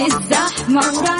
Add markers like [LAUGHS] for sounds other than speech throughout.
الزحمة. ورايح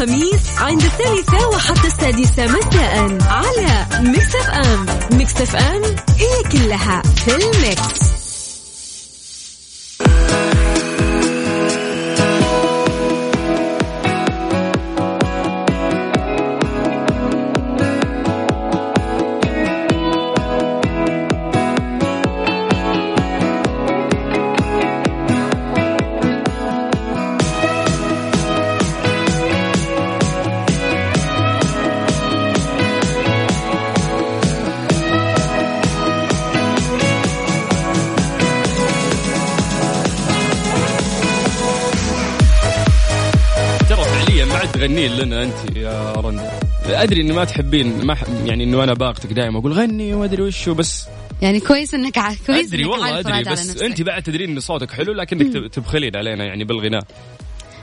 الخميس. تغنين لنا انت يا رندا ادري اني ما تحبين ما ح- يعني انه أنا باغتك دائما أقول غني وادري وشو بس يعني كويس انك ع... كويس أدري إنك والله أدري بس. أنت بعد تدرين إن صوتك حلو لكنك تب- تبخلين علينا يعني بالغناء.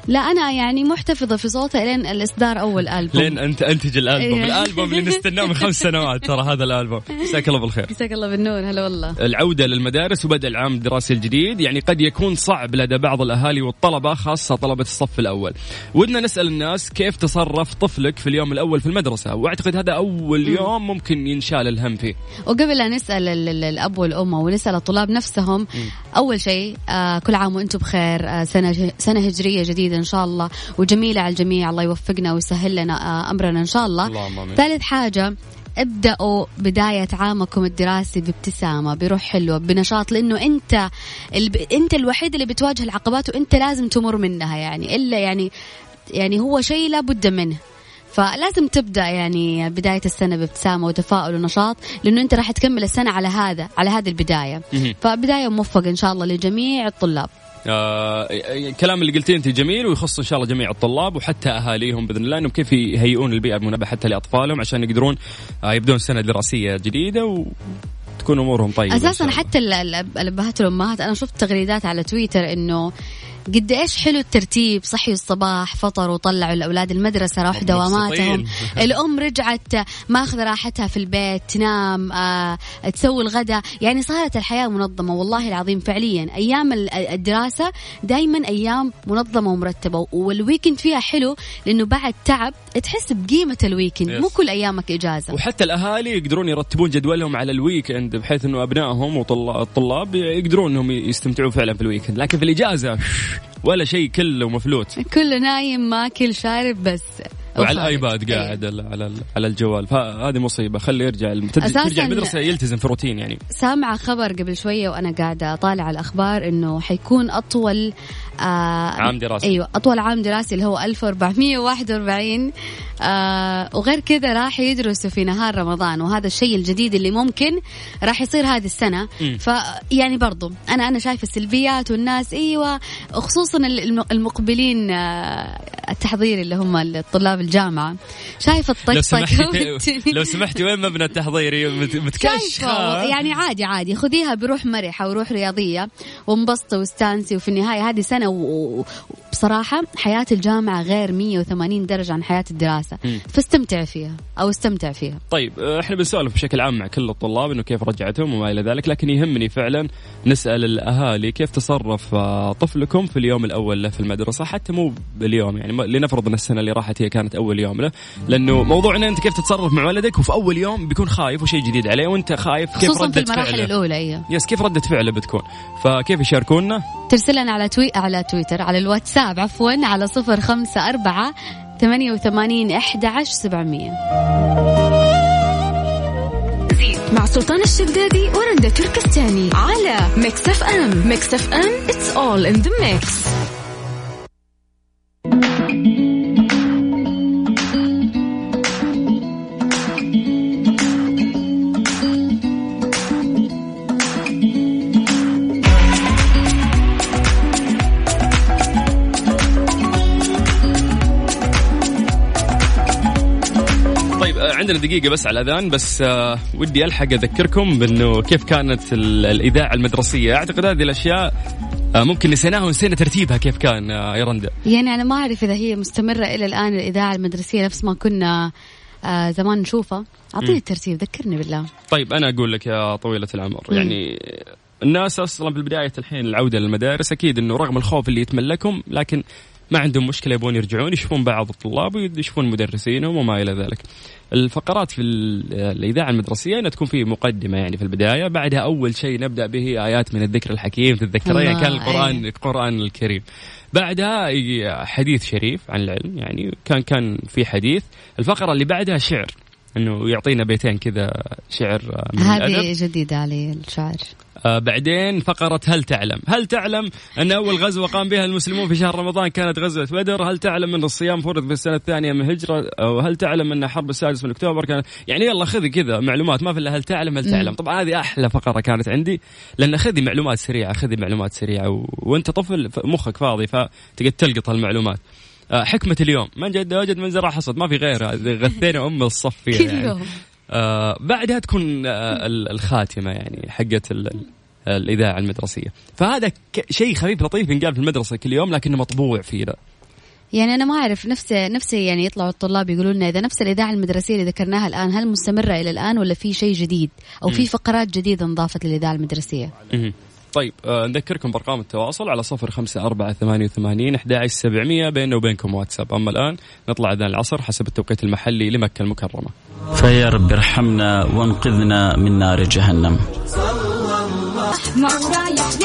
لا أنا يعني محتفظة في صوتي لين الإصدار أول ألبوم. لين أنت أنتج الألبوم. إيه. الألبوم اللي نستناه من خمس سنوات ترى هذا الألبوم. مساك الله بالخير. مساك الله بالنور هلا والله. العودة للمدارس وبدء العام الدراسي الجديد يعني قد يكون صعب لدى بعض الأهالي والطلبة خاصة طلبة الصف الأول. ودنا نسأل الناس كيف تصرف طفلك في اليوم الأول في المدرسة؟ وأعتقد هذا أول يوم ممكن ينشال الهم فيه. وقبل لا نسأل ال- ال- الأب والأم ونسأل الطلاب نفسهم أول شيء آه كل عام وأنتم بخير آه سنة سنة هجرية جديدة إن شاء الله. وجميلة على الجميع. الله يوفقنا ويسهل لنا آه أمرنا إن شاء الله. ثالث حاجة ابدأوا بداية عامكم الدراسي بابتسامة بروح حلوة بنشاط لأنه أنت الب... أنت الوحيد اللي بتواجه العقبات وأنت لازم تمر منها يعني. إلا يعني يعني هو شيء لابد منه. فلازم تبدأ يعني بداية السنة بابتسامة وتفاؤل ونشاط لأنه أنت راح تكمل السنة على هذا على هذه البداية. فبداية موفقة إن شاء الله لجميع الطلاب. آه الكلام اللي قلتيه انت جميل ويخص إن شاء الله جميع الطلاب وحتى أهاليهم بإذن الله إنهم كيف يهيئون البيئة المناسبه حتى لأطفالهم عشان يقدرون آه يبدون سنة دراسية جديدة وتكون أمورهم طيبة أساسا. حتى ال- ال- الأبهات والأمهات أنا شفت تغريدات على تويتر إنه قد إيش حلو الترتيب صحي الصباح فطروا طلعوا الأولاد المدرسة راحوا دواماتهم. [LAUGHS] الأم رجعت ماخذة راحتها في البيت تنام آه، تسوي الغداء. يعني صارت الحياة منظمة والله العظيم. فعليا أيام ال- الدراسة دائما أيام منظمة ومرتبة وال weekend فيها حلو لأنه بعد تعب تحس بقيمة ال weekend. مو كل أيامك إجازة. وحتى الأهالي يقدرون يرتبون جدولهم على ال weekend بحيث إنه أبنائهم وطلاب يقدرون إنهم يستمتعون فعلا في ال weekend لكن في الإجازة ولا شيء كله مفلوت. كله نايم ماكل شارب بس. وعلى. ال iPad إيه. قاعد على على على الجوال. فهذه مصيبة. خليه يرجع المت- أساساً- ترجع المدرسة يلتزم في روتين يعني. سامعة خبر قبل شوية وأنا قاعدة أطالع الأخبار إنه حيكون أطول آه عام دراسي. أيوة أطول عام دراسي اللي هو 1441 آه وغير كذا راح يدرسوا في نهار رمضان وهذا الشيء الجديد اللي ممكن راح يصير هذه السنة. مم. فيعني برضو أنا أنا شايفة السلبيات والناس أيوة خصوصا الم- المقبلين آه التحضيري اللي هم الطلاب الجامعة. شايفة لو الطقطقة سمحتي [LAUGHS] لو سمحتي وين مبنى التحضيري شايفة متكشخة. يعني عادي عادي خذيها بروح مرحة وروح رياضية وانبسطي واستانسي وفي النهاية هذه سنة وبصراحة حياة الجامعة غير 180 درجة عن حياة الدراسة. مم. فاستمتع فيها أو استمتع فيها. طيب آه، إحنا بنسولف بشكل عام مع كل الطلاب إنه كيف رجعتهم وما إلى ذلك لكن يهمني فعلا نسأل الأهالي كيف تصرف آه، طفلكم في اليوم الأول له في المدرسة حتى مو باليوم يعني لنفرض إن السنة اللي راحت هي كانت أول يوم له لأنه موضوعنا أنت كيف تتصرف مع ولدك وفي أول يوم بيكون خايف وشيء جديد عليه وأنت خايف كيف خصوصا في المراحل فعله. الأولى أيوة. يس كيف ردة فعله بتكون؟ فكيف يشاركونا؟ ترسل لنا على توي على تويتر على الواتساب عفوا على صفر خمسة أربعة ثمانية وثمانين أحد عشر سبعمية. مع سلطان الشدادي ورندا تركستاني على Mix FM. Mix FM it's all in the mix. دقيقة بس على الأذان بس آه، ودي ألحق أذكركم بأنه كيف كانت ال- الإذاعة المدرسية. أعتقد هذه الأشياء آه، ممكن نسيناها ونسينا ترتيبها كيف كان آه، يا رندا. يعني أنا ما أعرف إذا هي مستمرة إلى الآن الإذاعة المدرسية نفس ما كنا آه زمان نشوفها. أعطيني الترتيب ذكرني بالله. طيب أنا أقول لك يا طويلة العمر يعني الناس أصلا في البداية الحين العودة للمدارس أكيد أنه رغم الخوف اللي يتملكهم لكن ما عندهم مشكلة يبون يرجعون يشوفون بعض الطلاب ويشوفون مدرسينهم وما إلى ذلك الفقرات في ال- الإذاعة المدرسية أنها تكون في مقدمة يعني في البداية بعدها أول شيء نبدأ به آيات من الذكر الحكيم تتذكرها يعني كان الله، القرآن أيه. القرآن الكريم بعدها حديث شريف عن العلم يعني كان كان في حديث الفقرة اللي بعدها شعر إنه يعطينا بيتين كذا شعر آه، من الأدب. هذه جديدة علي الشعر بعدين فقرة هل تعلم؟ هل تعلم أن أول غزوة قام بها المسلمون في شهر رمضان كانت غزوة بدر؟ هل تعلم أن الصيام فرض في السنة الثانية من الهجرة؟ أو هل تعلم أن حرب السادس من أكتوبر كانت يعني يلا خذي كذا معلومات ما في إلا هل تعلم هل تعلم. طبعا هذه أحلى فقرة كانت عندي لأن خذي معلومات سريعة خذي معلومات سريعة و... وأنت طفل مخك فاضي فتقدر تلقط هالمعلومات آه حكمة اليوم. من جد وجد من زرع حصد ما في غيرها. غثينا أم الصف فيها يعني. آه بعدها تكون آه ال- الخاتمة يعني حقت ال- ال- الإذاعة المدرسية. فهذا شيء خفيف لطيف ينقال في المدرسة كل يوم لكنه مطبوع فينا يعني أنا ما أعرف نفس نفس يعني يطلعوا الطلاب يقولوا لنا إذا نفس الإذاعة المدرسية اللي ذكرناها الآن هل مستمرة إلى الآن ولا في شيء جديد؟ أو في فقرات جديدة انضافت للإذاعة المدرسية؟ مهم. طيب آه نذكركم بأرقام التواصل على صفر خمسة أربعة ثمانية وثمانين أحد سبعمية بيننا وبينكم واتساب. أما الآن نطلع أذان العصر حسب التوقيت المحلي لمكة المكرمة. فيا رب ارحمنا وانقذنا من نار جهنم. ما رايح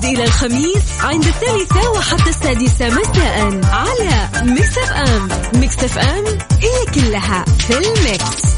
الأحد إلى الخميس عند الثالثة وحتى السادسة مساء على Mix FM. Mix FM هي كلها في ال mix.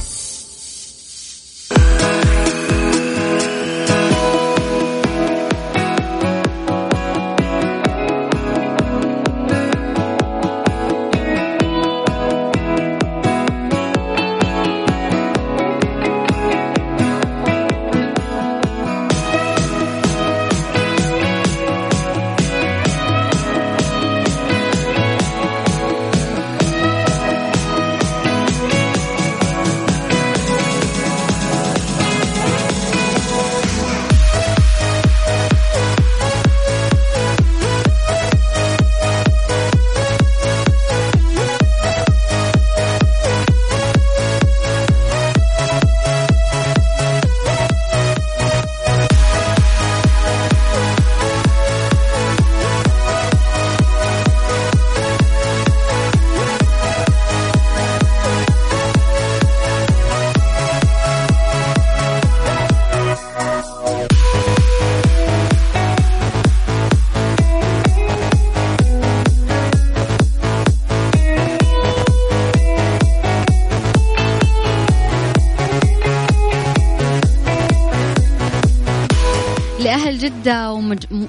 لأهل جدة.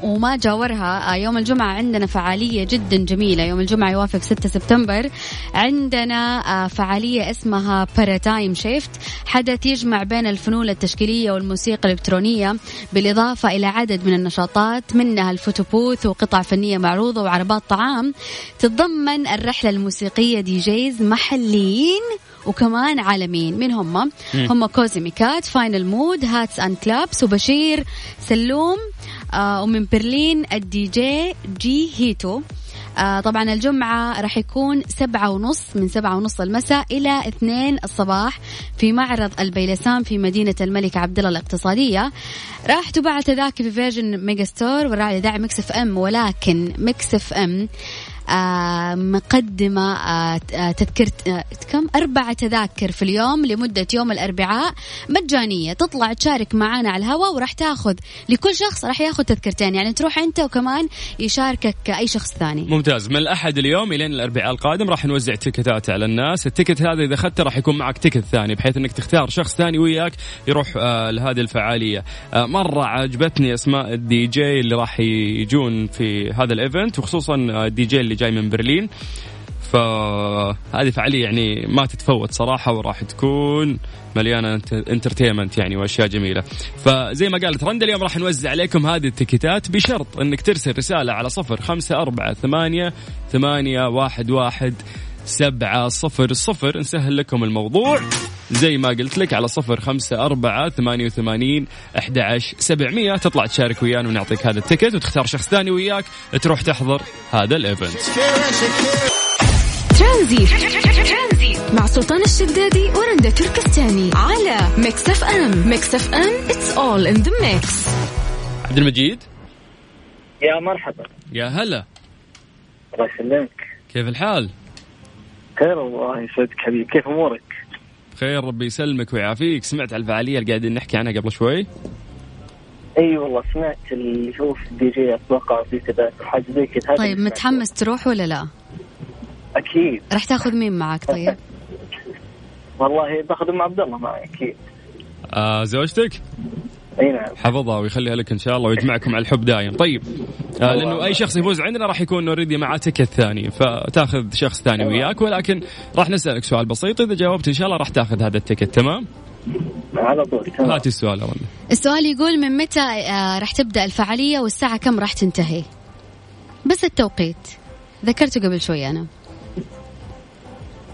وما جاورها. آه، يوم الجمعة عندنا فعالية جدا جميلة. يوم الجمعة يوافق 6 سبتمبر. عندنا آه، فعالية اسمها Paradigm Shift حدث يجمع بين الفنون التشكيلية والموسيقى الإلكترونية بالإضافة إلى عدد من النشاطات منها ال photo booth وقطع فنية معروضة وعربات طعام. تتضمن الرحلة الموسيقية DJs محليين وكمان عالميين مين هم؟ هم Cosmicat Vinyl Mode Hats and Klaps وبشير سلوم آه ومن برلين ال DJ Hito. آه طبعا الجمعة راح يكون سبعة ونص من سبعة ونص المساء إلى اثنين الصباح في معرض البيلسان في مدينة الملك عبد الله الاقتصادية. راح تباع تذاكر في Virgin Megastore والراعي الإذاعي Mix FM ولكن إم آه مقدمة آه آه، تذكرة آه كم؟ أربع تذاكر في اليوم لمدة يوم الأربعاء. مجانية. تطلع تشارك معنا على الهواء وراح تاخذ لكل شخص راح ياخذ تذكرتين. يعني تروح أنت وكمان يشاركك أي شخص ثاني. ممتاز. من الأحد اليوم إلين الأربعاء القادم راح نوزع تيكتات على الناس. ال ticket هذا إذا أخذته راح يكون معك ticket ثاني بحيث إنك تختار شخص ثاني وياك يروح آه لهذه الفعالية. آه مرة عجبتني أسماء الدي جي اللي راح يجون في هذا ال event وخصوصا آه، الدي جي اللي جاي من برلين. فهذه فعالية يعني ما تتفوت صراحة وراح تكون مليانة entertainment يعني وأشياء جميلة. فزي ما قالت رندا اليوم راح نوزع عليكم هذه التيكيتات بشرط إنك ترسل رسالة على صفر خمسة أربعة ثمانية ثمانية واحد واحد سبعة صفر صفر. نسهل لكم الموضوع. زي ما قلت لك على صفر خمسة أربعة ثمانية وثمانين أحد عشر سبعمية. تطلع تشارك ويانا ونعطيك هذا ال ticket وتختار شخص ثاني وياك. تروح تحضر هذا ال event ترانزيت. مع سلطان الشدادي ورندا تركستاني على Mix FM Mix FM it's all in the mix عبد المجيد. يا مرحبا. يا هلا. الله يسلمك. كيف الحال؟ خير والله يسعدك حبيبي. كيف أمورك؟ خير ربي يسلمك ويعافيك. سمعت على الفعالية اللي قاعدين نحكي عنها قبل شوي؟ أي والله سمعت اللي هو في الدي جي أتوقع في تذاكر حاجة زي كذا. طيب متحمس تروح ولا لا؟ أكيد. راح تاخذ مين معك؟ طيب؟ [LAUGHS] والله باخذ أم عبد الله معي أكيد. آه زوجتك؟ أي نعم. حفظها ويخليها لك إن شاء الله ويجمعكم على الحب دايم طيب آه لأنه أي شخص يفوز عندنا راح يكون already معاه ticket ثاني فتأخذ شخص ثاني وياك ولكن راح نسألك سؤال بسيط. إذا جاوبت إن شاء الله راح تأخذ هذا ال ticket تمام؟ على طول تمام. هاتي السؤال رندا السؤال يقول من متى آه راح تبدأ الفعالية والساعة كم راح تنتهي؟ بس التوقيت. ذكرته قبل شوي أنا.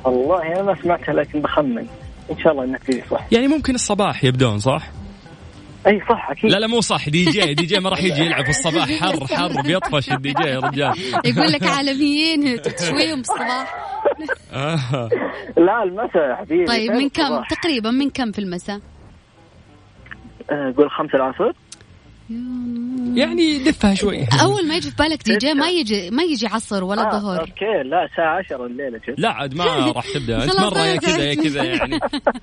والله أنا ما سمعتها لكن بخمن. إن شاء الله انك صح. يعني ممكن الصباح يبدون صح؟ أي صح أكيد. لا لا مو صح. DJ DJ ما راح يجي يلعب في الصباح. [LAUGHS] حر حر بيطفش الدي جي يا رجال. يقول لك عالميين تشويهم بالصباح آه. لا المساء يا حبيبي. طيب من كم؟ الصباح؟ تقريبا من كم في المساء؟ آه، قول خمسة العصر. يعني دفها شوي. أول ما يجي في بالك دي جي ما يجي ما يجي عصر ولا آه، الظهر. okay لا الساعة 10 الليلة شفت لا عاد ما [LAUGHS] راح تبدأ. أنت مرة يا كذا يا. كذا يعني.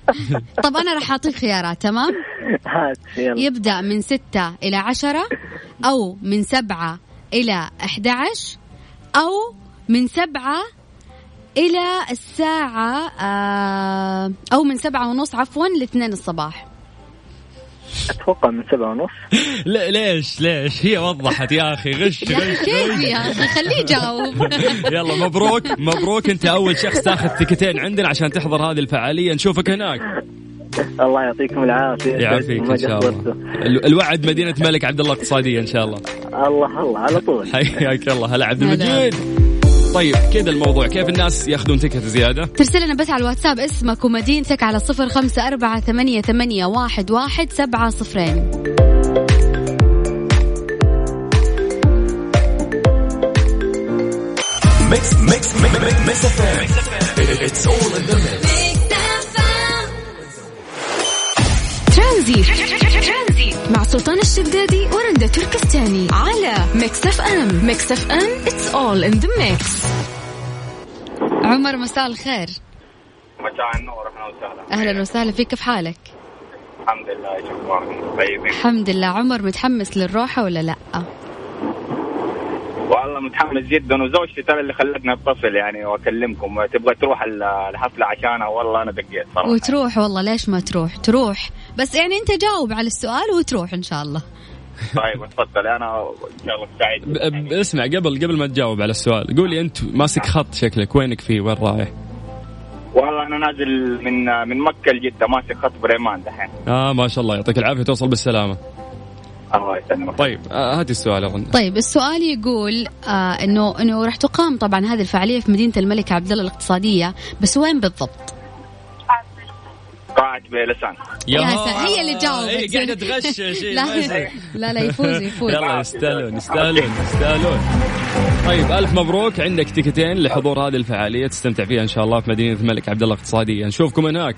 [LAUGHS] طب أنا راح أعطيك خيارات تمام؟ [LAUGHS] يبدأ من ستة إلى عشرة أو من سبعة إلى 11 أو من سبعة إلى الساعة آه، أو من سبعة ونص عفوا لاثنين الصباح. أتوقع من سبعة ونص. [LAUGHS] لا ليش؟ ليش؟ هي وضحت يا أخي غش غش كيف يا أخي؟ خليه يجاوب. [LAUGHS] يلا مبروك مبروك. أنت أول شخص تاخذ تيكتين عندنا عشان تحضر هذه الفعالية. نشوفك هناك. الله يعطيكم العافية. يعافيك إن شاء. الله. ال- الوعد مدينة الملك عبد الله اقتصاديه إن شاء الله. الله الله على طول. حياك الله. هلا عبد. المجيد. طيب كذا الموضوع؟ كيف الناس ياخذون تيكت زيادة؟ ترسل لنا بس على الواتساب اسمك ومدينتك على صفر خمسة أربعة ثمانية, ثمانية واحد, واحد سبعة صفرين. Mix Mix Mix Mix F it's all in the mix ترانزيت مع سلطان الشدادي ورندا تركستاني على Mix FM Mix FM it's all in the mix عمر مساء الخير. مساء النور أهلا وسهلا. أهلا وسهلا. فيك كيف حالك؟ الحمد لله إيش اخباركم طيبين. الحمد لله. عمر متحمس للروحة ولا لا؟ والله متحمس جدا. وزوجتي ترى اللي خلتني أتصل يعني وأكلمكم. تبغى تروح ال- الحفلة عشانها؟ والله أنا دقيت صراحة. وتروح؟ والله ليش ما تروح؟ تروح. بس يعني انت جاوب على السؤال وتروح إن شاء الله طيب اتفضل أنا إن شاء الله سعيد اسمع قبل قبل ما تجاوب على السؤال قولي أنت ماسك خط شكلك وينك فيه وين رايح؟ والله أنا نازل من من مكة لجدة ماسك خط بريمان دحين آه ما شاء الله يعطيك العافية توصل بالسلامة. الله يسلمك طيب آه هاتي السؤال يا رندا. طيب السؤال يقول آه انه إنه راح تقام طبعا هذه الفعالية في مدينة الملك عبد الله الاقتصادية بس وين بالضبط؟ قاعة بلسان. يا سلام، هي اللي جاوبت. هي قاعدة تغش شيء لا. لا لا يفوز [LAUGHS] يفوز. يلا يستاهلون يستاهلون يستاهلون. طيب ألف مبروك. عندك تيكتين لحضور هذه الفعالية تستمتع فيها إن شاء الله في مدينة الملك عبد الله الاقتصادية. نشوفكم هناك.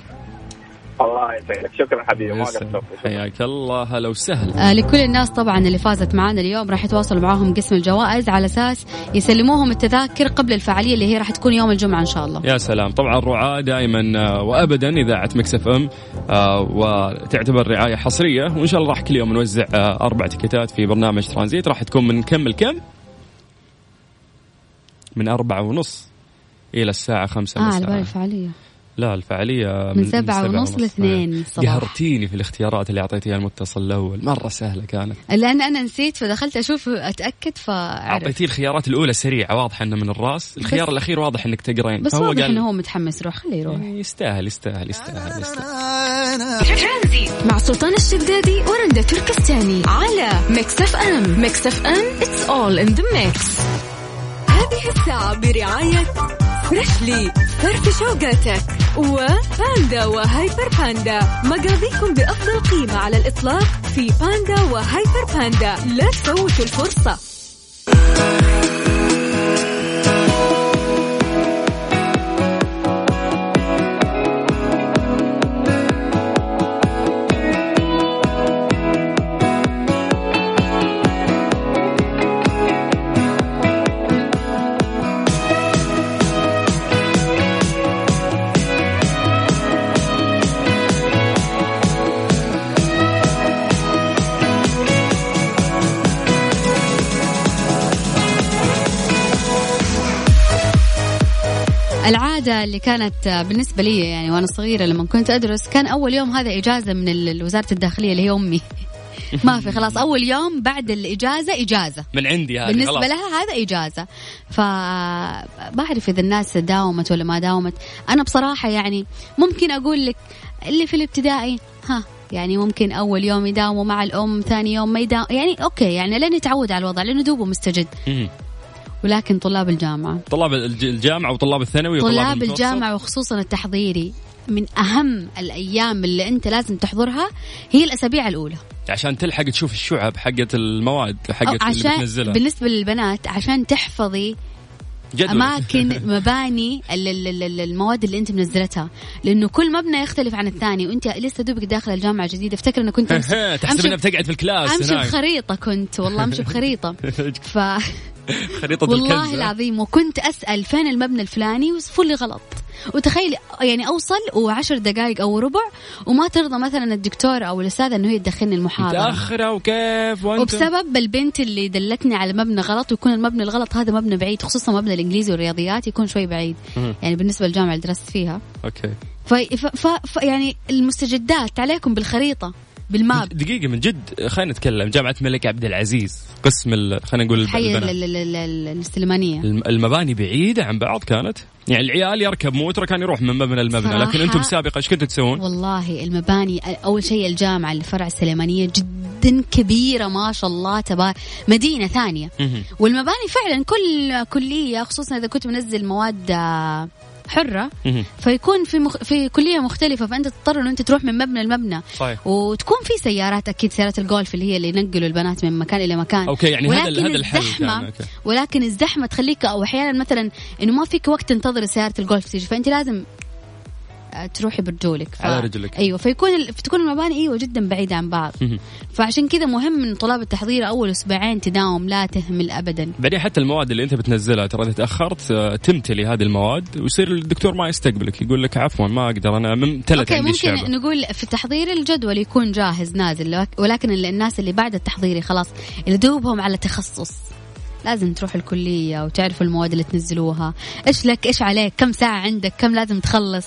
الله يسعدك شكرا حبيبي ما. قصرت. حياك الله هلا وسهلا. آه لكل الناس طبعا اللي فازت معنا اليوم راح يتواصلوا معاهم قسم الجوائز على أساس يسلموهم التذاكر قبل الفعالية اللي هي راح تكون يوم الجمعة إن شاء الله. يا سلام. طبعا رعاة دائما آه، وابدا إذاعة Mix FM آه، وتعتبر رعاية حصرية. وإن شاء الله راح كل يوم نوزع آه، أربع تيكتات في برنامج ترانزيت. راح تكون من كم لكم؟ من أربعة ونص إلى الساعة خمسة آه على الفعالية. لا الفعالية من سبعة ونص لاثنين الصباح. قهرتيني في الاختيارات اللي أعطيتيها المتصل الأول. مرة سهلة كانت. لأن أنا نسيت فدخلت أشوف أتأكد فأعرف. أعطيتيه الخيارات الأولى سريعة واضحة إنه من الراس. الخيار الأخير واضح إنك تقرين. بس واضح قال إنه هو متحمس. يروح خليه يروح. يستاهل يستاهل يستاهل, يستاهل. ترانزيت مع سلطان الشدادي ورندا تركستاني على Mix FM. Mix FM it's all in the mix هذه الساعة برعاية Freshly فرفش أوقاتك وباندا وهايبر باندا. مقاضيكم بأفضل قيمة على الإطلاق في باندا وهايبر باندا. لا تفوتوا الفرصة. العادة اللي كانت بالنسبة لي يعني وأنا صغيرة لما كنت أدرس كان أول يوم هذا إجازة من وزارة الداخلية اللي هي أمي. [LAUGHS] ما في خلاص أول يوم بعد الإجازة إجازة. من عندي هذه بالنسبة خلاص. لها هذا إجازة. فبعرف إذا الناس داومت ولا ما داومت. أنا بصراحة يعني ممكن أقول لك اللي في الابتدائي ها يعني ممكن أول يوم يداوموا مع الأم ثاني يوم ما يداوم يعني أوكي يعني لين يتعود على الوضع لأنه دوبه مستجد. ولكن طلاب الجامعة. طلاب الج- الجامعة وطلاب الثانوي وطلاب طلاب. الجامعة وخصوصا التحضيري من أهم الأيام اللي أنت لازم تحضرها هي الأسابيع الأولى. عشان تلحق تشوف الشعب حقت المواد حقت اللي بتنزلها. بالنسبة للبنات عشان تحفظي جدول. أماكن [LAUGHS] مباني ال- ال- ال- ال- المواد اللي أنت منزلتها. لأنه كل مبنى يختلف عن الثاني وأنت لسه دوبك داخله الجامعة الجديدة. أفتكر إنه كنت [LAUGHS] تحسب إنها بتقعد في الكلاس أمشي هناك. بخريطة كنت والله أمشي بخريطة. [LAUGHS] ف [LAUGHS] خريطة والله الكنز العظيم وكنت أسأل فين المبنى الفلاني وصفوا لي غلط. وتخيلي يعني أوصل وعشر دقائق أو ربع وما ترضى مثلا الدكتور أو الاستاذه إنه هي تدخلني المحاضرة. متأخرة وكيف وانت وبسبب البنت اللي دلتني على مبنى غلط ويكون المبنى الغلط هذا مبنى بعيد خصوصا مبنى الإنجليزي والرياضيات يكون شوي بعيد. يعني بالنسبة للجامعة اللي درست فيها. أوكي. ف... ف... ف... يعني المستجدات عليكم بالخريطة. بالماب دقيقة من جد خلينا نتكلم. جامعة الملك عبد العزيز قسم خلينا نقول الحي السليمانية. الم- المباني بعيدة عن بعض كانت. يعني العيال يركب موتر كان يروح من مبنى لمبنى لكن أنتم سابقا إيش كنتوا تسوون؟ والله المباني أول شيء الجامعة اللي فرع السليمانية جدا كبيرة ما شاء الله تبارك مدينة ثانية. والمباني فعلا كل كلية خصوصا إذا كنت منزل مواد آه، حرة. فيكون في مخ... في كلية مختلفة فأنت تضطر إنه أنت تروح من مبنى لمبنى صحيح وتكون في سيارات أكيد سيارات الجولف اللي هي اللي ينقلوا البنات من مكان إلى مكان okay يعني هذا ولكن هذا كان okay. ولكن الزحمة تخليك أو أحيانا مثلا إنه ما فيك وقت تنتظر سيارة الجولف تيجي فأنت لازم تروحي برجولك. ف... على رجلك. أيوه فيكون ال... تكون المباني أيوه جدا بعيدة عن بعض. فعشان كذا مهم من طلاب التحضير أول أسبوعين تداوم لا تهمل ابدا. بعدين حتى المواد اللي أنت بتنزلها ترى إذا تأخرت آه، تمتلي هذه المواد ويصير الدكتور ما يستقبلك يقول لك عفوا ما أقدر أنا ممتلت okay عندي ممكن الشعبة. نقول في التحضير الجدول يكون جاهز نازل لك- ولكن ال- الناس اللي بعد التحضيري خلاص اللي دوبهم على تخصص. لازم تروح الكلية وتعرفوا المواد اللي تنزلوها. إيش لك؟ إيش عليك؟ كم ساعة عندك؟ كم لازم تخلص؟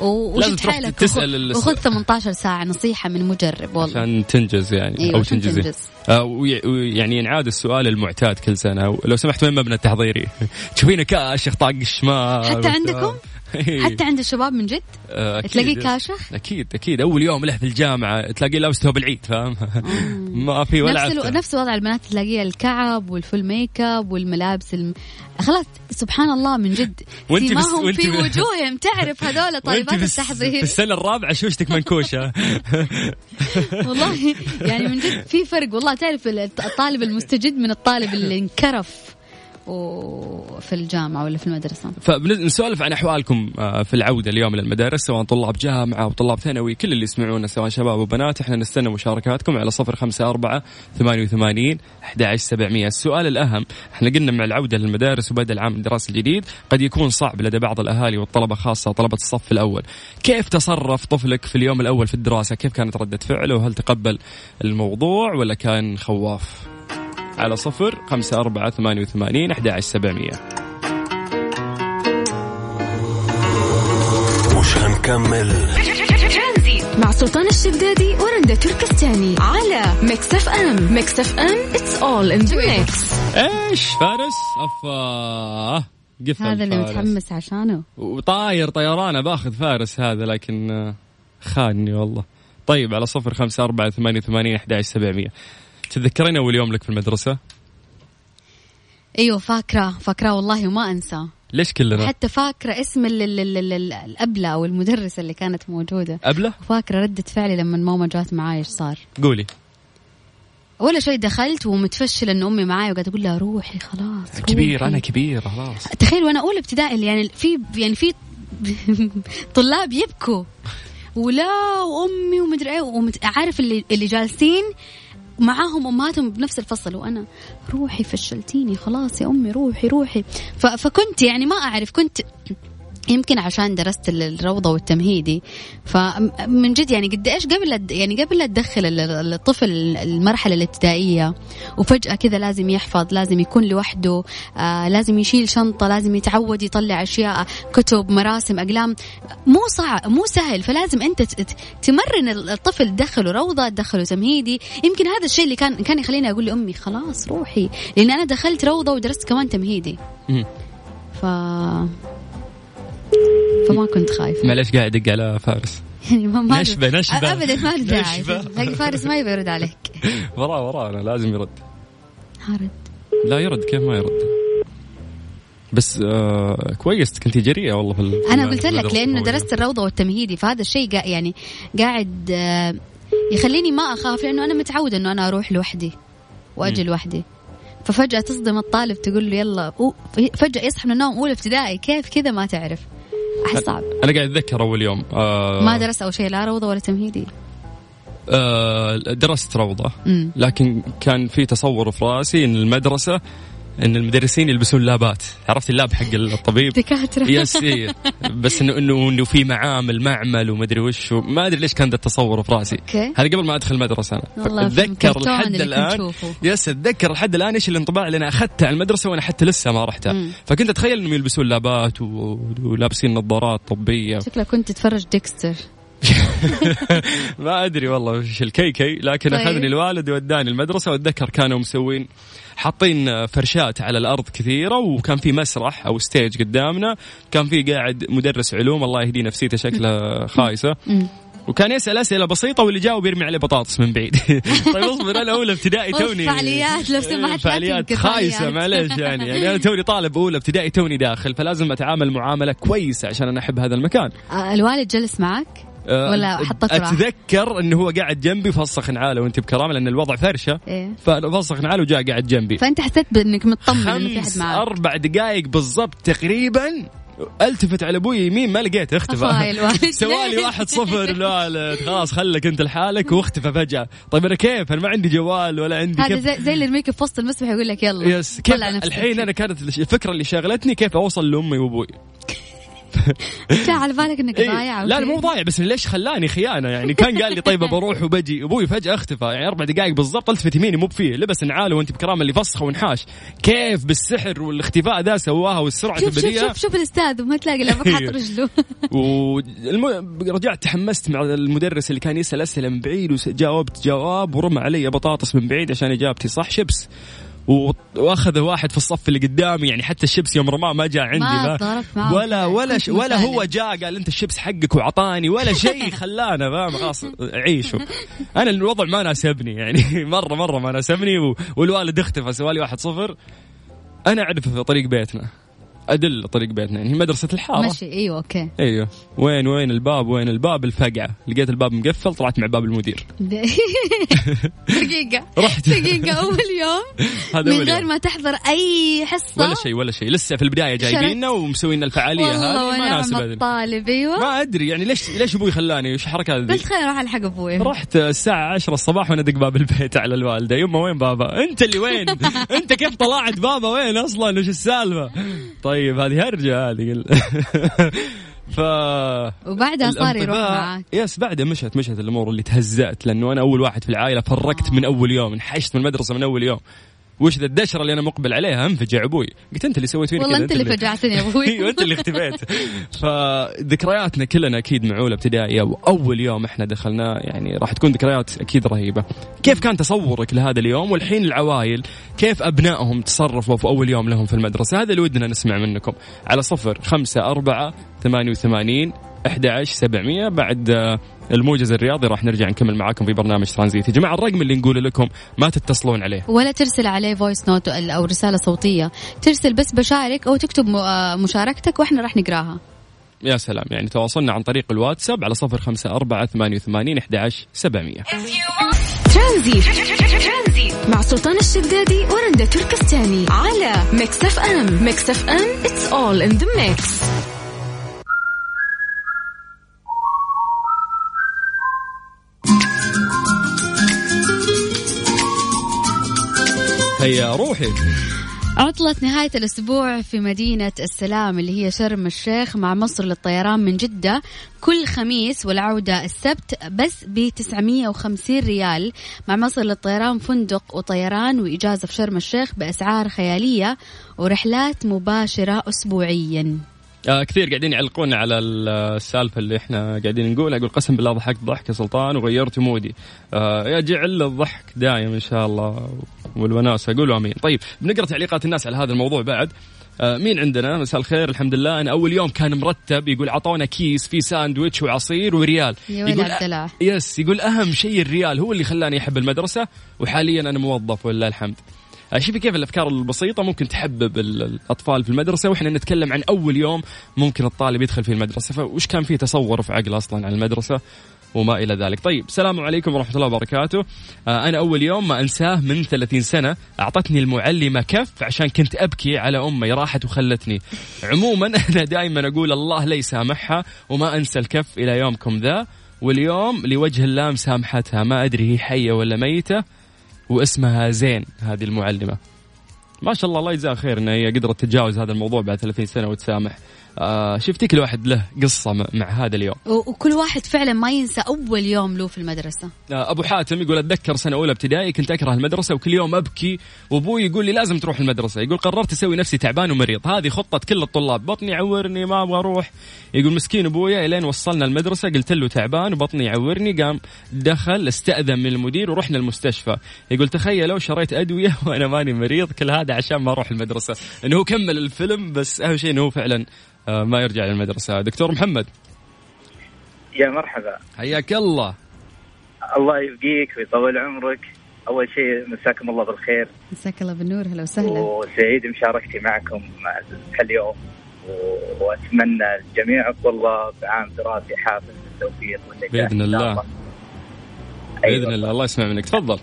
وشد حالك الس- وخذ 18 ساعة نصيحة من مجرب والله عشان تنجز يعني أيوة، أو تنجزي تنجز. آه وي- ويعني ينعاد السؤال المعتاد كل سنة لو سمحت وين مبنى التحضيري؟ [LAUGHS] تشوفينه كاشخ طاق الشمال حتى عندكم؟ إيه. حتى عند الشباب من جد؟ آه،. تلاقيه كاشخ؟ أكيد أكيد. أول يوم له في الجامعة تلاقيه لابس ثوب العيد فاهم؟ ما في ولا نفس ألو... نفس وضع البنات تلاقيها الكعب وال full makeup والملابس الم... خلاص سبحان الله من جد. [LAUGHS] وانت بس- وانت في وجوههم. تعرف هذول [LAUGHS] طالبات التحضير؟ في السنة الرابعة شوشتك منكوشه [LAUGHS] والله يعني من جد في فرق. والله تعرف الطالب المستجد من الطالب اللي انكرف. وفي الجامعة ولا في المدرسة؟ فنسولف عن أحوالكم آه، في العودة اليوم للمدارس سواء طلاب جامعة أو طلاب ثانوي كل اللي يسمعونا سواء شباب وبنات إحنا نستنى مشاركاتكم على صفر خمسة أربعة ثمانية وثمانين أحد سبعمية. السؤال الأهم إحنا قلنا مع العودة للمدارس وبدء العام الدراسي الجديد قد يكون صعب لدى بعض الأهالي والطلبة خاصة طلبة الصف الأول. كيف تصرف طفلك في اليوم الأول في الدراسة؟ كيف كانت ردة فعله؟ وهل تقبل الموضوع ولا كان خواف؟ على صفر خمسة أربعة ثمانية وثمانين أحد سبعمية. مش هنكمل؟ مع سلطان الشدادي ورندا تركستاني على Mix FM. Mix FM it's all in the mix إيش فارس؟ أفا. قفل هذا اللي فارس. متحمس عشانه. وطاير طيرانه باخذ فارس هذا لكن آه، خانني والله. طيب على صفر خمسة أربعة ثمانية وثمانين أحد سبعمية. تتذكرين أول يوم لك في المدرسة؟ أيوه فاكرة فاكرة والله وما أنسى. ليش كلنا؟ حتى فاكرة اسم ال- ال- ال- ال- ال- الأبلة أو المدرسة اللي كانت موجودة. أبلة؟ وفاكرة ردة فعلي لما ماما جات معاي إيش صار؟ قولي. ولا شيء دخلت ومتفشلة إن أمي معاي وقاعدة أقول لها روحي خلاص كبير روحي. أنا كبير خلاص. تخيل وأنا اولى ابتدائي يعني في يعني في [LAUGHS] طلاب يبكوا. ولا وامي ومدري إيه. عارف اللي اللي جالسين معاهم أمهاتهم بنفس الفصل وأنا روحي فشلتيني خلاص يا أمي روحي روحي. فكنت يعني ما أعرف كنت يمكن عشان درست ال- الروضة والتمهيدي فمن جد يعني قد إيش قبل يعني قبل لا تدخل ال- الطفل المرحلة الابتدائية وفجأة كذا لازم يحفظ لازم يكون لوحده آه لازم يشيل شنطة لازم يتعود يطلع أشياء كتب مراسم أقلام. مو صعب مو سهل. فلازم أنت تمرن الطفل تدخله روضة تدخله تمهيدي. يمكن هذا الشيء اللي كان كان يخليني أقول لأمي خلاص روحي لأن أنا دخلت روضة ودرست كمان تمهيدي. ف فما كنت خايفة. معلش قاعد أدق على فارس؟ يعني ما نشبة- نشبة. ابدا ما له داعي. تلاقي فارس ما يبي يرد عليك. [LAUGHS] وراه وراه أنا لازم يرد. هارد لا يرد كيف ما يرد؟ بس آه كويس كنتي جريئة والله في أنا قلت لك لأنه. درست الروضة والتمهيدي فهذا الشيء قا يعني قاعد آه، يخليني ما أخاف لأنه أنا متعودة إنه أنا أروح لوحدي وأجي لوحدي. ففجأة تصدم الطالب تقول له يلا فجأة يصحى من النوم اولى ابتدائي كيف كذا ما تعرف. أحس صعب. أنا قاعد أتذكر أول يوم. آه ما درست أول شيء لا روضة ولا تمهيدي. آه درست امم لكن كان في تصور في رأسي إن المدرسة إن المدرسين يلبسون لابات. عرفت ال lab حق الطبيب؟ دكاتره yes. بس انه انه إنه في معامل معمل ومدري وش ما أدري ليش كان ذا التصور في رأسي. هذا قبل ما أدخل المدرسة أنا. اتذكر لحد الان. yes أتذكر لحد الآن إيش الانطباع اللي أنا أخذته عن المدرسة وأنا حتى لسه ما رحتها. فكنت أتخيل إنهم يلبسون لابات و- ولابسين نظارات طبية. [LAUGHS] شكلك كنت تتفرج Dexter. [LAUGHS] ما أدري والله وش الكيكي لكن طيب. أخذني الوالد وداني المدرسة وأتذكر كانوا مسوين حاطين فرشات على الأرض كثيرة وكان في مسرح أو stage قدامنا. كان في قاعد مدرس علوم الله يهديه نفسيته شكله [LAUGHS] خايسة. وكان يسأل أسئلة بسيطة واللي جاوب يرمي عليه بطاطس من بعيد. [LAUGHS] طيب اصبر أنا أولى ابتدائي توني. فعاليات، لو سمحت فعاليات خايسة. معليش يعني. يعني أنا توني طالب أولى ابتدائي توني داخل فلازم أتعامل معاملة كويسة عشان أنا أحب هذا المكان. آه، الوالد جلس معك؟ ولا حطك؟ أتذكر إنه هو قاعد جنبي فصخ نعاله وأنت بكرامة لأن الوضع فرشة. إيه. ففصخ نعاله وجاء قاعد جنبي. فأنت حسيت بإنك مطمن إنه في أحد معك. أربع دقائق بالضبط تقريبا ألتفت على أبوي يمين ما لقيته اختفى. سوالي [LAUGHS] واحد صفر. الوالد خلاص خلك أنت لحالك واختفى فجأة. طيب أنا كيف؟ أنا ما عندي جوال ولا عندي هذا زي, زي اللي يرميك في وسط المسبح يقول لك يلا yes كيف. الحين أنا كانت الفكرة اللي شغلتني كيف أوصل لأمي وأبوي. أنت على بالك إنك إيه. ضايع لا شيء؟ مو ضايع بس ليش خلاني خيانة؟ يعني كان قال لي طيب بروح وبجي. أبوي فجأة اختفى. يعني أربع دقائق بالضبط ألتفت يميني مو بفيه. لبس نعاله وأنت بكرامة اللي فسخة ونحاش كيف بالسحر والاختفاء ذا سواها والسرعة شوف شوف البديهة؟ شوف شوف الأستاذ وما تلاقي الا حاط أيوه. رجله. [LAUGHS] والم... رجعت تحمست مع المدرس اللي كان يسأل أسئلة من بعيد وجاوبت جواب ورمى علي بطاطس من بعيد عشان إجابتي. صح شيبس؟ وأخذ واحد في الصف اللي قدامي يعني حتى الشيبس يوم رماه ما جاء عندي ما معه. ولا ولا ش... ولا هو. جاء قال أنت الشيبس حقك وعطاني ولا شيء [LAUGHS] خلانا فاهم؟ خلاص عيشوا. أنا الوضع ما ناسبني يعني [LAUGHS] مره مرة ما ناسبني و... والوالد اختفى سوالي واحد صفر. أنا أعرف طريق بيتنا. أدل طريق بيتنا. يعني هي مدرسة الحارة. مشي. أيوه okay. أيوه. وين وين الباب؟ وين الباب؟ الفقعة. لقيت الباب مقفل طلعت مع باب المدير. [LAUGHS] دقيقة. [LAUGHS] رحت. دقيقة. أول يوم [LAUGHS] هذا من غير. ما تحضر أي حصة. ولا شيء ولا شيء. لسه في البداية جايبيننا ومسوين الفعالية هذه. ما ونعم ناسبتني الطالب أيوه. ما أدري. يعني ليش ليش أبوي خلاني؟ وش الحركة هذه؟ بس خليني أروح ألحق أبوي. رحت الساعة 10 الصباح وأنا أدق باب البيت على الوالدة. يما وين بابا؟ أنت اللي وين؟ أنت كيف طلعت بابا؟ وين أصلا؟ وش السالفة؟ طيب هذه هرجة هذه [LAUGHS] ف وبعدها صار يروح معك. yes بعدها مشت مشت الأمور اللي تهزأت لأنه أنا أول واحد في العائلة فرقت من أول يوم انحشت من المدرسة من أول يوم. وش ذا الدشرة اللي أنا مقبل عليها؟ أنفجع أبوي. قلت أنت اللي سويت فيني والله كذا أنت اللي فجعتني يا أبوي. [LAUGHS] أيوه أنت اللي اختفيت. فذكرياتنا كلنا أكيد مع أولى ابتدائي أو أول يوم إحنا دخلناه يعني راح تكون ذكريات أكيد رهيبة. كيف كان تصورك لهذا اليوم؟ والحين العوائل كيف أبنائهم تصرفوا في أول يوم لهم في المدرسة؟ هذا اللي ودنا نسمع منكم. على صفر خمسة أربعة ثمانية وثمانين 11 700 بعد الموجز الرياضي راح نرجع نكمل معاكم في برنامج ترانزيت يا جماعة الرقم اللي نقوله لكم ما تتصلون عليه. ولا ترسل عليه voice note أو رسالة صوتية. ترسل بس بشارك أو تكتب آه، مشاركتك وإحنا راح نقراها. يا سلام. يعني تواصلنا عن طريق الواتساب على صفر خمسة أربعة ثمانية وثمانين أحد سبعمية. ترانزيت. مع سلطان الشدادي ورندا تركستاني على Mix FM. Mix FM it's all in the mix. هيا روحي. عطلة نهاية الأسبوع في مدينة السلام اللي هي شرم الشيخ مع مصر للطيران من جدة. كل خميس والعودة السبت بس ب 950 ريال مع مصر للطيران فندق وطيران وإجازة في شرم الشيخ بأسعار خيالية ورحلات مباشرة أسبوعيا. كثير قاعدين يعلقون على السالفة اللي إحنا قاعدين نقولها. يقول قسم بالله ضحكت ضحك يا سلطان وغيرت مودي. آه يا جعل الضحك دايم إن شاء الله. والوناسة قولوا آمين. طيب بنقرأ تعليقات الناس على هذا الموضوع بعد. آه مين عندنا؟ مساء الخير الحمد لله. أنا أول يوم كان مرتب يقول عطونا كيس فيه ساندويتش وعصير وريال. يقول الله. yes يقول أهم شيء الريال هو اللي خلاني أحب المدرسة وحاليا أنا موظف ولله الحمد. آه، شوفي كيف الأفكار البسيطة ممكن تحبب ال- الأطفال في المدرسة وإحنا نتكلم عن أول يوم ممكن الطالب يدخل في المدرسة فوش كان فيه تصور في عقله أصلا عن المدرسة وما إلى ذلك. طيب السلام عليكم ورحمة الله وبركاته. آه أنا أول يوم ما أنساه من 30 سنة أعطتني المعلمة كف عشان كنت أبكي على أمي راحت وخلتني. عموما [LAUGHS] أنا دائما أقول الله لا يسامحها وما أنسى الكف إلى يومكم ذا واليوم لوجه الله مسامحتها ما أدري هي حية ولا ميتة واسمها زين هذه المعلمة. ما شاء الله الله يجزاها خير ان هي قدرت تتجاوز هذا الموضوع بعد 30 سنة وتسامح. آه شفتي كل واحد له قصة م- مع هذا اليوم. وكل واحد فعلا ما ينسى أول يوم له في المدرسة. آه، أبو حاتم يقول أتذكر سنة أولى ابتدائي كنت أكره المدرسة وكل يوم أبكي وأبوي يقول لي لازم تروح المدرسة. يقول قررت أسوي نفسي تعبان ومريض. هذه خطة كل الطلاب. بطني يعورني ما أبغى أروح. يقول مسكين أبويا إلين وصلنا المدرسة قلت له تعبان وبطني يعورني قام دخل استأذن من المدير ورحنا المستشفى. يقول تخيلوا شريت أدوية [LAUGHS] وأنا ماني مريض كل هذا عشان ما أروح المدرسة. إنه هو كمل الفيلم بس أهم شيء إنه هو فعلا ما يرجع للمدرسه دكتور محمد. يا مرحبا. حياك الله. الله يبقيك ويطول عمرك. أول شيء مساكم الله بالخير. مساك الله بالنور. هلا وسهلا. وسعيد بمشاركتي معكم اليوم. و- وأتمنى الجميع والله بعام دراسي حافل بالتوفيق والنجاح. شاء الله. أيوة. بإذن الله. الله يسمع منك. تفضل.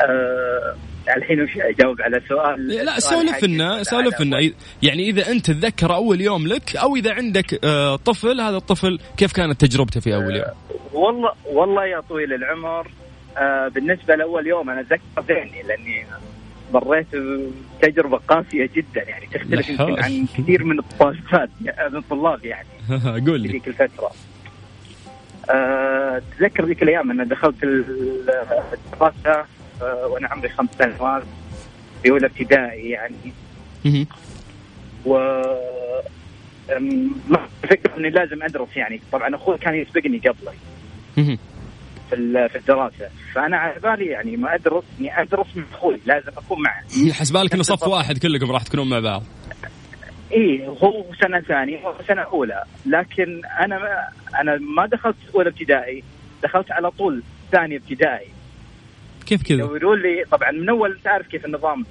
آه الحين وش أجاوب على سؤال لا سولف لنا سولف لنا يعني إذا أنت تتذكر أول يوم لك أو إذا عندك آه، طفل هذا الطفل كيف كانت تجربته في أول يوم؟ والله والله يا طويل العمر آه بالنسبة لأول يوم أنا أتذكر ذهني لأني مريت بتجربة قاسية جدا يعني تختلف يمكن. عن كثير من الطالبات من الطلاب يعني [LAUGHS] قول لي ذيك الفترة. أه، أتذكر ذيك الأيام ان دخلت ال- الدراسة أه، وأنا عمري خمس سنوات في أولى ابتدائي يعني. و ما فكر إني لازم أدرس يعني. طبعا أخوي كان يسبقني قبلي. في ال- في الدراسة. فأنا على بالي يعني ما أدرس إني أدرس مع أخوي لازم أكون معه. حسبالك إنه صف واحد كلكم راح تكونون مع بعض. إيه هو سنة ثانية هو سنة أولى. لكن أنا ما أنا ما دخلت أولى ابتدائي دخلت على طول ثانية ابتدائي. كيف كذا؟ يقولوا لي طبعا من أول تعرف كيف النظام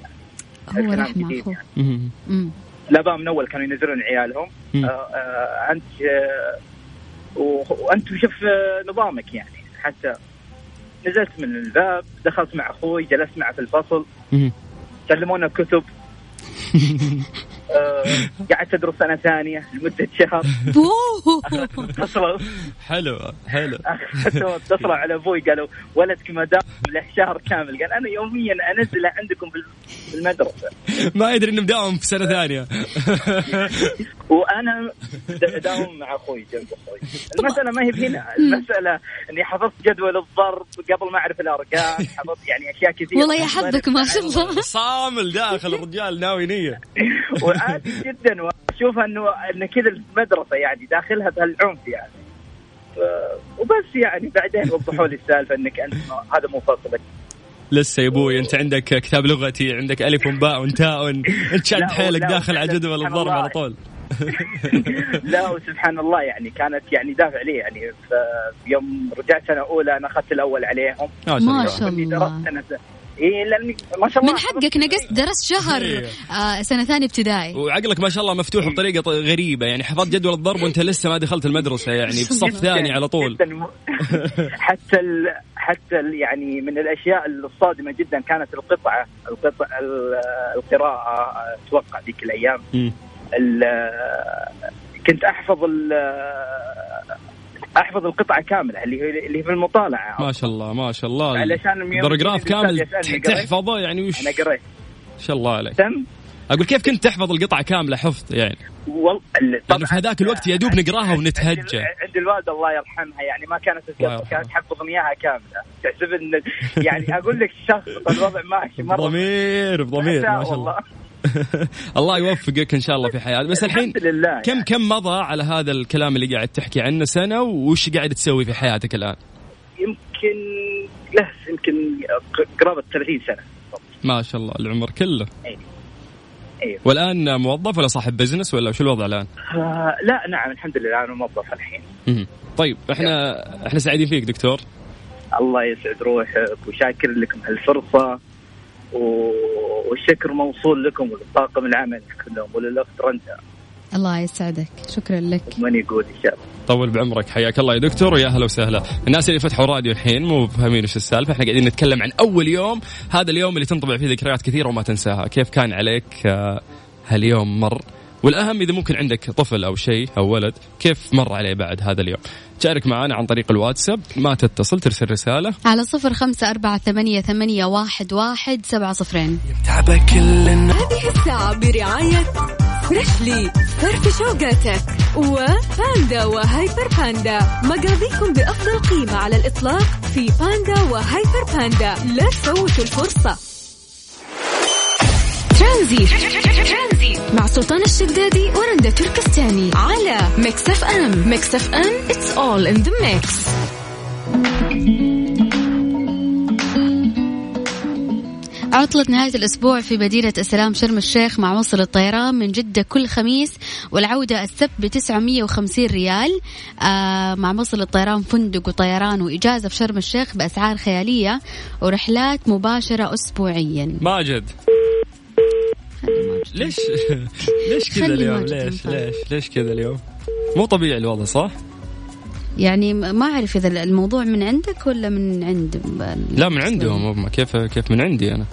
هو الكلام راح مع جديد اخوه يعني. الاباء من أول كانوا ينزلون عيالهم. آه آه أنت آه وأنت شوف آه نظامك يعني حتى نزلت من الباب دخلت مع أخوي جلست معه في الفصل. سلمونا كتب [LAUGHS] قعدت ادرس سنة ثانية لمدة شهر. اتصلوا حلو حلو. [LAUGHS] اتصلوا على أبوي قالوا ولدك ما دام له شهر كامل. قال أنا يوميا أنزله عندكم بال- بالمدرسة ما يدري إنه مداوم في سنة ثانية. [LAUGHS] وأنا داوم مع أخوي جنب أخوي. المسألة ما هي بهنا. المسألة إني حفظت جدول الضرب قبل ما أعرف الأرقام حفظت يعني أشياء كثيرة. والله يا حظك ما شاء الله. صامل داخل الرجال ناوي نية. [LAUGHS] وعادي جدا. واشوفها إنه إن كذا المدرسة يعني داخلها بهالعنف يعني. ف- وبس يعني بعدين وضحوا لي السالفة إنك أنت هذا مو فصلك لسه يا أبوي أنت عندك كتاب لغتي عندك ألف باء تاء انت شاد لا، حيلك داخل على جدول الضرب. على طول. [LAUGHS] لا وسبحان الله يعني كانت يعني دافع لي يعني. ف- يوم رجعت سنة أولى أنا أخذت الأول عليهم. ما شاء ما الله. شاء الله. درست سنه اي لاني ما شاء الله من حقك نقصت درس شهر إيه. آه سنة ثانية ابتدائي. وعقلك ما شاء الله مفتوح بطريقة غريبة يعني حفظت جدول الضرب وأنت لسه ما دخلت المدرسة يعني بصف ثاني على طول. [LAUGHS] حتى ال... حتى ال... يعني من الأشياء الصادمة جدا كانت القطعة القطع ال- القراءة أتوقع ذيك الأيام. ال... كنت أحفظ ال... أحفظ القطعة كاملة اللي هي اللي هي في المطالعة. ما شاء الله ما شاء الله. علشان يجي كامل؟ تحفظه يعني وش؟ أنا قريت. ما شاء الله عليك. تم؟ أقول كيف كنت تحفظ القطعة كاملة حفظ يعني؟ والله لأنه في هذاك الوقت يا دوب نقراها ونتهجى. عند الوالده الله يرحمها يعني ما كانت. كانت تحفظني إياها كاملة. تحسب ان يعني أقول لك الشخص الوضع ماشي مره بضمير بضمير ما شاء الله. [LAUGHS] الله يوفقك إن شاء الله في حياتك. بس الحين لله كم كم مضى على هذا الكلام اللي قاعد تحكي عنه سنة وش قاعد تسوي في حياتك الآن؟ يمكن له يمكن قرابه 30 سنة. ما شاء الله العمر كله. أيوه والآن موظف ولا صاحب بزنس ولا وش الوضع الآن؟ آه لا نعم الحمد لله أنا موظف الحين. مهم. طيب إحنا إحنا سعيدين فيك دكتور. الله يسعد روحك وشاكر لكم هالفرصة. والشكر موصول لكم ولطاقم العمل كلهم وللاخت رندا الله يسعدك. شكرا لك. من يقول إن شاء الله. طول بعمرك. حياك الله يا دكتور ويا هلا وسهلا. الناس اللي فتحوا راديو الحين مو فاهمين إيش السالفة. إحنا قاعدين نتكلم عن أول يوم. هذا اليوم اللي تنطبع فيه ذكريات كثيرة وما تنساها. كيف كان عليك آه، هاليوم مر؟ والأهم إذا ممكن عندك طفل أو شيء أو ولد كيف مر عليه بعد هذا اليوم؟ شارك معنا عن طريق الواتساب ما تتصل ترسل رسالة. على صفر خمسة أربعة ثمانية, ثمانية واحد, واحد سبعة صفرين. هذه الساعة برعاية Freshly فرفش وقاتك وباندا وهيبر باندا مقاضيكم بأفضل قيمة على الإطلاق في باندا وهيبر باندا لا تفوتوا الفرصة. ترانزيت. مع سلطان الشدادي ورندا تركستاني على Mix FM. Mix FM it's all in the mix. عطلة نهاية الأسبوع في مدينة السلام شرم الشيخ مع وصل الطيران من جدة كل خميس والعودة السبت ب 950 ريال. آه مع وصل الطيران فندق وطيران وإجازة في شرم الشيخ بأسعار خيالية ورحلات مباشرة أسبوعيا. ماجد. ليش؟ [LAUGHS] ليش كذا اليوم؟ ليش. ليش؟ ليش كذا اليوم؟ مو طبيعي الوضع صح؟ يعني ما أعرف إذا الموضوع من عندك ولا من عند لا من عندهم هم كيف كيف من عندي أنا؟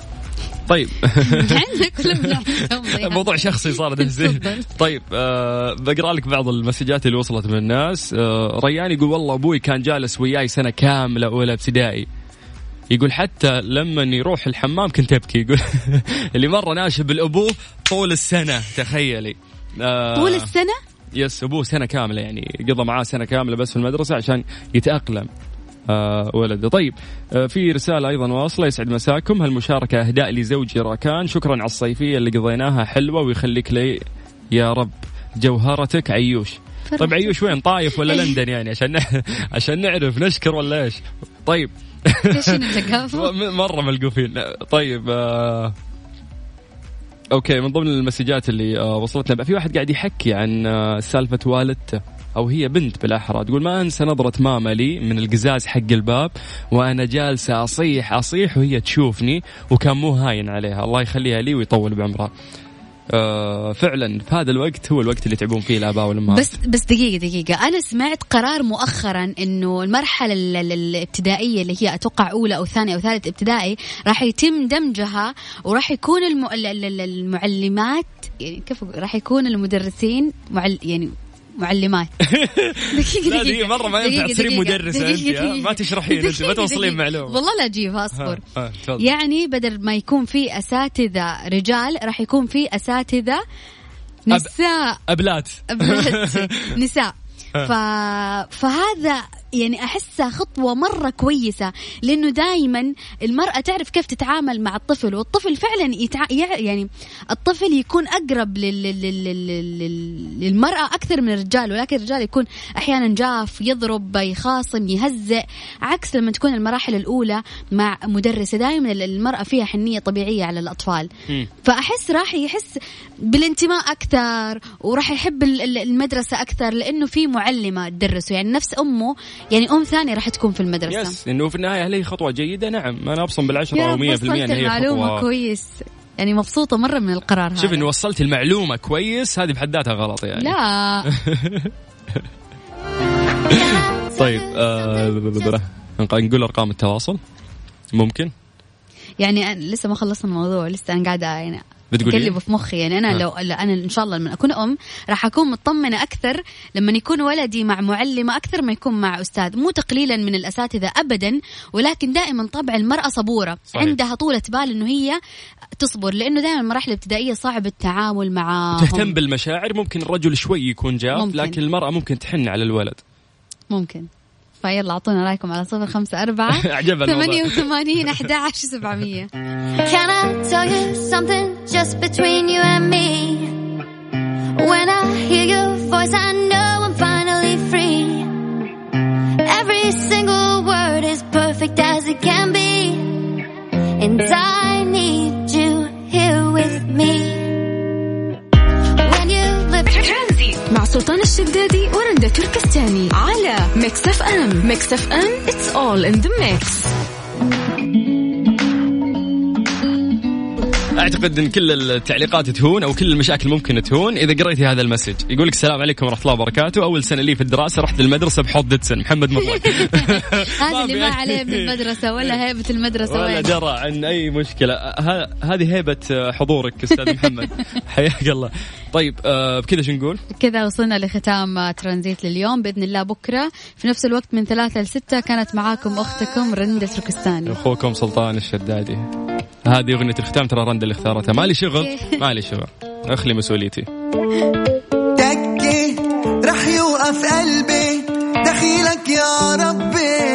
طيب. [LAUGHS] عندك عندهم موضوع شخصي صار. [LAUGHS] طيب آه بقرأ لك بعض المسجات اللي وصلت من الناس. آه ريان يقول والله أبوي كان جالس وياي سنة كاملة أولى ابتدائي. يقول حتى لما يروح الحمام كنت ابكي. يقول [LAUGHS] اللي مرة ناشب الابوه طول السنة تخيلي. آه طول السنة؟ يس أبوه سنة كاملة يعني قضى معاه سنة كاملة بس في المدرسة عشان يتأقلم. آه ولده. طيب آه في رسالة أيضا واصلة يسعد مساكم. هالمشاركة أهداء لزوجي راكان؟ شكرا على الصيفية اللي قضيناها حلوة ويخليك لي يا رب جوهرتك. عيوش. طيب عيوش وين طايف ولا لندن يعني؟ عشان [LAUGHS] عشان نعرف نشكر ولا إيش؟ طيب. [LAUGHS] مرة ملقوفين. طيب آه أوكي من ضمن المسجات اللي آه وصلتنا. في واحد قاعد يحكي عن آه سالفة والدته أو هي بنت بالأحرى. تقول ما أنسى نظرة ماما لي من القزاز حق الباب وأنا جالسة أصيح أصيح وهي تشوفني وكان مو هاين عليها. الله يخليها لي ويطول بعمرها. فعلا في هذا الوقت هو الوقت اللي يتعبون فيه الآباء والأمهات بس بس دقيقة دقيقة أنا سمعت قرار مؤخرا إنه المرحلة ال- ال- الابتدائية اللي هي أتوقع أولى أو ثانية أو ثالث ابتدائي راح يتم دمجها وراح يكون الم... ال- ال- ال- المعلمات يعني كيف؟ راح يكون المدرسين معل... يعني معلمات [LAUGHS] دقيقة لا دي مرة ما ينفع تصيرين ها؟ دقيقة. ما تشرحين أنت، ما توصلين. معلومة. والله لا أجيبها أصبر ها، ها، تفضل. يعني بدل ما يكون في أساتذة رجال راح يكون في أساتذة نساء أبلات أبنات [LAUGHS] نساء ف... فهذا يعني أحسها خطوة مرة كويسة لأنه دائما المرأة تعرف كيف تتعامل مع الطفل والطفل فعلا يتع... يع- يعني الطفل يكون أقرب لل... لل... لل... لل... للمرأة أكثر من الرجال ولكن الرجال يكون أحيانا جاف يضرب يخاصم يهزئ عكس لما تكون المراحل الأولى مع مدرسة دائما المرأة فيها حنية طبيعية على الأطفال. فأحس راح يحس بالانتماء أكثر وراح يحب ال- ال- المدرسة أكثر لأنه في معلمة تدرسه يعني نفس أمه يعني أم ثانية راح تكون في المدرسة. يس إنه في النهاية هل هي خطوة جيدة؟ نعم. أنا أبصم بالعشرة يا أو رب 100% وصلت إن هي المعلومة خطوة. كويس. يعني مبسوطة مرة من القرار هذا. شوف إنه وصلت المعلومة كويس هذه بحد ذاتها غلط يعني. لا. [LAUGHS] طيب آه نقول أرقام التواصل. ممكن؟ يعني لسه ما خلصنا الموضوع لسه أنا قاعدة يعني بتقولي؟ اقلبه في مخي. يعني أنا ها. لو لا أنا إن شاء الله لما أكون أم راح أكون مطمنة أكثر لما يكون ولدي مع معلمة أكثر ما يكون مع أستاذ. مو تقليلا من الأساتذة ابدا ولكن دائما طبع المرأة صبورة. صحيح. عندها طولة بال إنه هي تصبر لأنه دائما المراحل الابتدائية صعب التعامل مع تهتم بالمشاعر. ممكن الرجل شوي يكون جاف ممكن. لكن المرأة ممكن تحن على الولد. ممكن. فيلا اعطونا رايكم على صفر خمسة أربعة عجبها [LAUGHS] الموضوع. ثمانية وثمانين أحد عشر سبعمية Can I tell you something just between you and me? When I hear your voice, I know I'm finally free. Every single word is perfect as it can be. And I need you here with me. When you live ترانزيت مع سلطان الشدادي ورندا تركستاني على Mix FM Mix FM it's all in the mix. أعتقد إن كل التعليقات تهون أو كل المشاكل ممكن تهون. إذا قريتي هذا ال message يقول لك السلام عليكم ورحمة الله وبركاته. أول سنة لي في الدراسة رحت المدرسة بحوض ديتسن محمد مطلق [LAUGHS] [LAUGHS] هذا اللي ما عليه من المدرسة ولا هيبة المدرسة ولا وين؟ درى عن أي مشكلة. هذه هيبة حضورك أستاذ محمد. [LAUGHS] حياك الله. طيب آه بكذا شو نقول؟ كذا وصلنا لختام ترانزيت لليوم بإذن الله بكرة. في نفس الوقت من ثلاثة لستة كانت معاكم أختكم رندة تركستاني. أخوكم سلطان الشدادي. هذه أغنية الختام ترى رندا اللي اختارتها مالي شغل؟ [LAUGHS] مالي شغل. أخلي مسؤوليتي. دقي رح يوقف قلبي. دخيلك يا ربي.